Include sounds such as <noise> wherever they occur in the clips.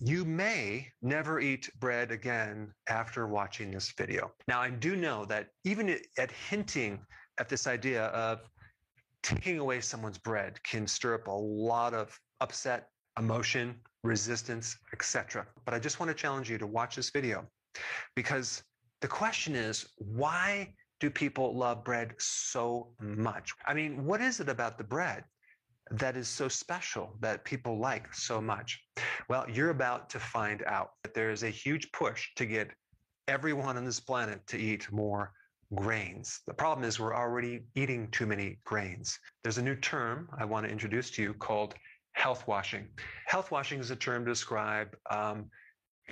you may never eat bread again after watching this video. Now, I do know that even at hinting at this idea of taking away someone's bread can stir up a lot of upset, emotion, resistance, etc. But I just want to challenge you to watch this video because the question is why do people love bread so much? I mean, what is it about the bread that is so special that people like so much? Well, you're about to find out that there is a huge push to get everyone on this planet to eat more grains. The problem is we're already eating too many grains. There's a new term I want to introduce to you called health washing. Health washing is a term to describe um,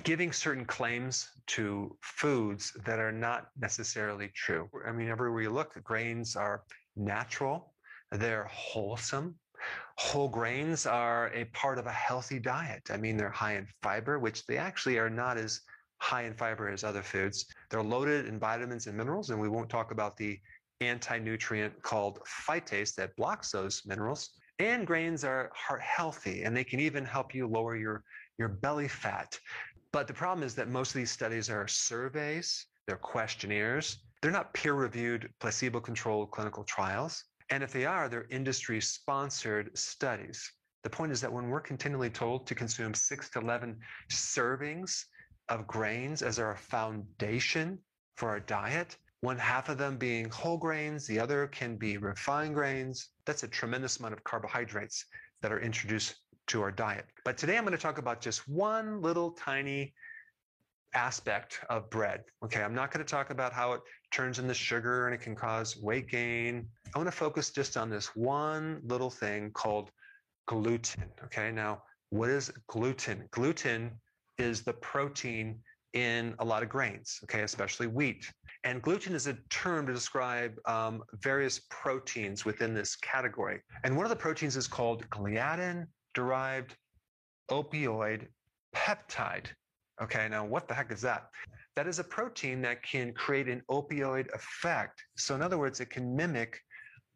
giving certain claims to foods that are not necessarily true. I mean, everywhere you look, grains are natural, they're wholesome, Whole grains are a part of a healthy diet. I mean, they're high in fiber, which they actually are not as high in fiber as other foods. They're loaded in vitamins and minerals, and we won't talk about the anti-nutrient called phytase that blocks those minerals. And grains are heart healthy, and they can even help you lower your, your belly fat. But the problem is that most of these studies are surveys, they're questionnaires, they're not peer-reviewed, placebo-controlled clinical trials. And if they are, they're industry sponsored studies. The point is that when we're continually told to consume six to 11 servings of grains as our foundation for our diet, one half of them being whole grains, the other can be refined grains, that's a tremendous amount of carbohydrates that are introduced to our diet. But today I'm going to talk about just one little tiny aspect of bread. Okay, I'm not going to talk about how it turns into sugar and it can cause weight gain. I want to focus just on this one little thing called gluten. Okay, now what is gluten? Gluten is the protein in a lot of grains, okay, especially wheat. And gluten is a term to describe um, various proteins within this category. And one of the proteins is called gliadin derived opioid peptide. Okay, now what the heck is that? That is a protein that can create an opioid effect. So, in other words, it can mimic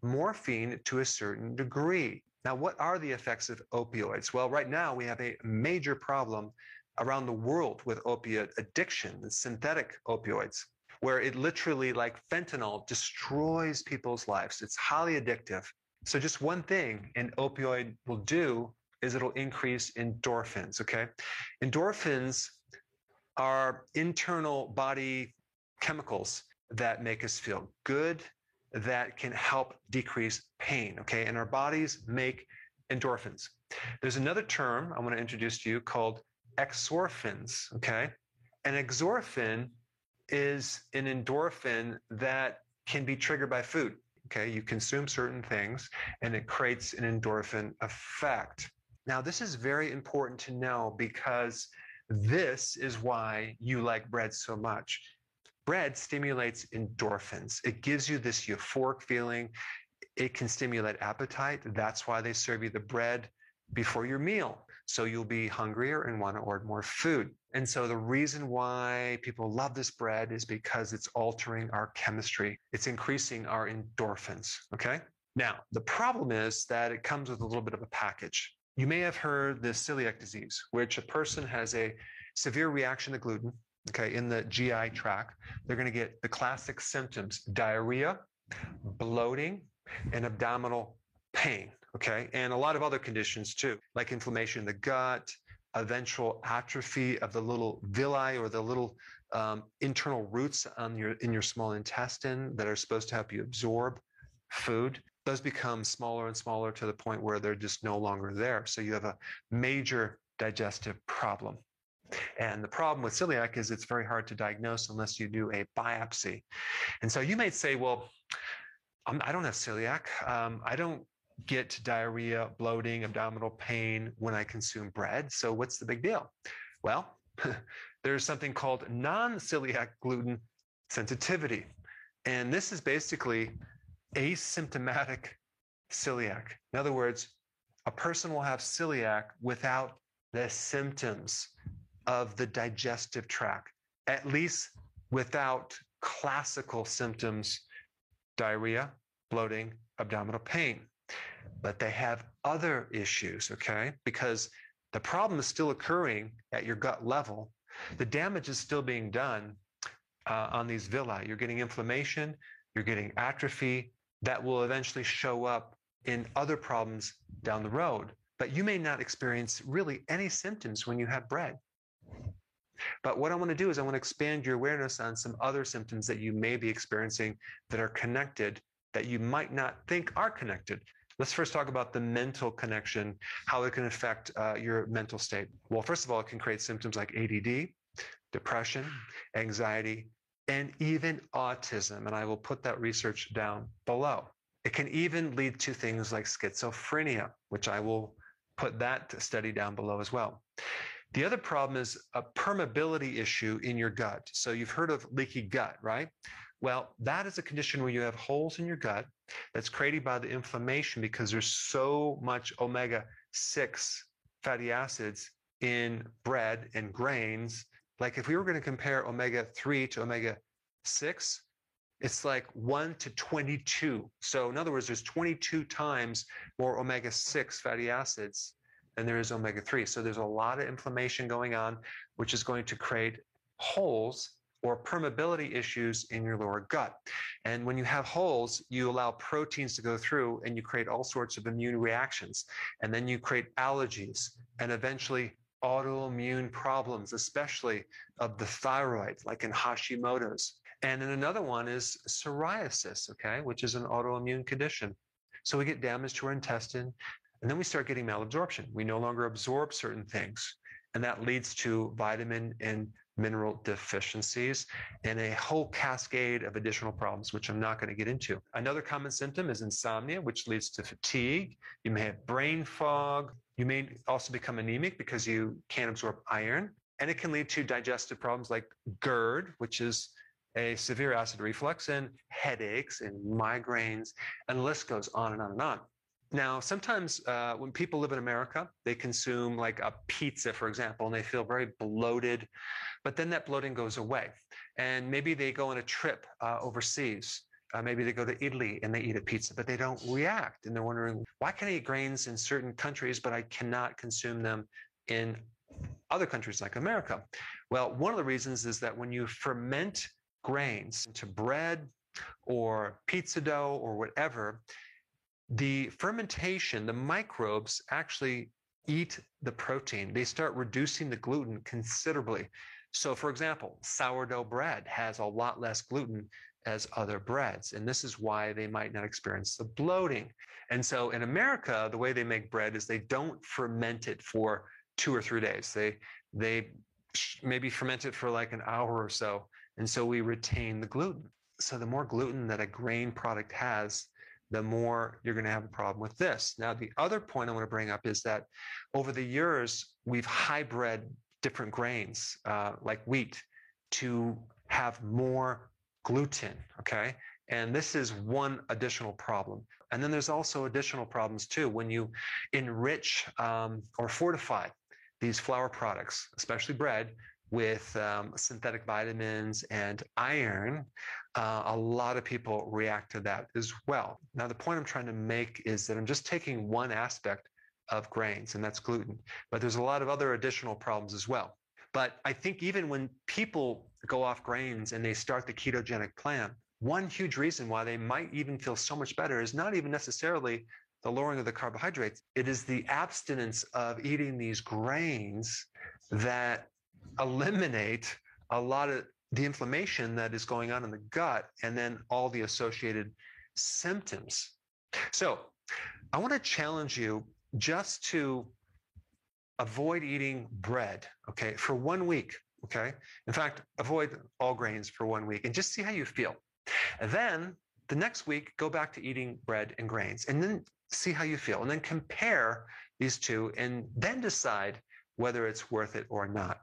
morphine to a certain degree. Now, what are the effects of opioids? Well, right now we have a major problem around the world with opiate addiction, synthetic opioids, where it literally, like fentanyl, destroys people's lives. It's highly addictive. So, just one thing an opioid will do is it'll increase endorphins. Okay. Endorphins are internal body chemicals that make us feel good, that can help decrease pain. Okay. And our bodies make endorphins. There's another term I want to introduce to you called exorphins. Okay. An exorphin is an endorphin that can be triggered by food. Okay. You consume certain things and it creates an endorphin effect. Now, this is very important to know because this is why you like bread so much. Bread stimulates endorphins. It gives you this euphoric feeling. It can stimulate appetite. That's why they serve you the bread before your meal. So you'll be hungrier and want to order more food. And so the reason why people love this bread is because it's altering our chemistry. It's increasing our endorphins. Okay. Now, the problem is that it comes with a little bit of a package. You may have heard the celiac disease, which a person has a severe reaction to gluten, okay, in the GI tract. They're going to get the classic symptoms diarrhea, bloating, and abdominal pain, okay, and a lot of other conditions too, like inflammation in the gut, eventual atrophy of the little villi or the little um, internal roots on your in your small intestine that are supposed to help you absorb food those become smaller and smaller to the point where they're just no longer there. So you have a major digestive problem. And the problem with celiac is it's very hard to diagnose unless you do a biopsy. And so you might say, well, I'm, I do not have celiac. Um, I don't get diarrhea, bloating, abdominal pain when I consume bread. So what's the big deal? Well, <laughs> there's something called non celiac gluten sensitivity. And this is basically asymptomatic celiac. In other words, a person will have celiac without the symptoms of the digestive tract, at least without classical symptoms diarrhea, bloating, abdominal pain. But they have other issues, okay? Because the problem is still occurring at your gut level. The damage is still being done uh, on these villi. You're getting inflammation, you're getting atrophy that will eventually show up in other problems down the road. But you may not experience really any symptoms when you have bread. But what I want to do is I want to expand your awareness on some other symptoms that you may be experiencing that are connected that you might not think are connected. Let's first talk about the mental connection, how it can affect uh, your mental state. Well, first of all, it can create symptoms like ADD, depression, anxiety, and even autism. And I will put that research down below. It can even lead to things like schizophrenia, which I will put that study down below as well. The other problem is a permeability issue in your gut. So you've heard of leaky gut, right? Well, that is a condition where you have holes in your gut that's created by the inflammation because there's so much omega 6 fatty acids in bread and grains. Like if we were going to compare omega 3 to omega 6, it's like 1 to 22. So, in other words, there's 22 times more omega 6 fatty acids than there is omega 3. So there's a lot of inflammation going on, which is going to create holes or permeability issues in your lower gut. And when you have holes, you allow proteins to go through and you create all sorts of immune reactions. And then you create allergies and eventually autoimmune problems, especially of the thyroid, like in Hashimoto's. And then another one is psoriasis, okay, which is an autoimmune condition. So we get damage to our intestine, and then we start getting malabsorption. We no longer absorb certain things. And that leads to vitamin and mineral deficiencies and a whole cascade of additional problems, which I'm not going to get into. Another common symptom is insomnia, which leads to fatigue. You may have brain fog. You may also become anemic because you can't absorb iron. And it can lead to digestive problems like GERD, which is a severe acid reflux, and headaches and migraines, and the list goes on and on and on. Now, sometimes uh, when people live in America, they consume like a pizza, for example, and they feel very bloated, but then that bloating goes away. And maybe they go on a trip uh, overseas. Uh, maybe they go to Italy and they eat a pizza, but they don't react. And they're wondering, why can I eat grains in certain countries, but I cannot consume them in other countries like America? Well, one of the reasons is that when you ferment grains into bread or pizza dough or whatever, the fermentation, the microbes actually eat the protein. They start reducing the gluten considerably. So, for example, sourdough bread has a lot less gluten as other breads. And this is why they might not experience the bloating. And so in America, the way they make bread is they don't ferment it for two or three days. They, they maybe ferment it for like an hour or so. And so we retain the gluten. So the more gluten that a grain product has, the more you're going to have a problem with this. Now, the other point I want to bring up is that over the years, we've hybrid different grains uh, like wheat to have more gluten, okay? And this is one additional problem. And then there's also additional problems too when you enrich um, or fortify these flour products, especially bread, with um, synthetic vitamins and iron, uh, a lot of people react to that as well. Now, the point I'm trying to make is that I'm just taking one aspect of grains, and that's gluten, but there's a lot of other additional problems as well. But I think even when people go off grains and they start the ketogenic plan, one huge reason why they might even feel so much better is not even necessarily the lowering of the carbohydrates. It is the abstinence of eating these grains that eliminate a lot of the inflammation that is going on in the gut and then all the associated symptoms. So, I want to challenge you just to avoid eating bread, okay, for one week, okay? In fact, avoid all grains for one week and just see how you feel. And then the next week, go back to eating bread and grains and then see how you feel. And then compare these two and then decide whether it's worth it or not.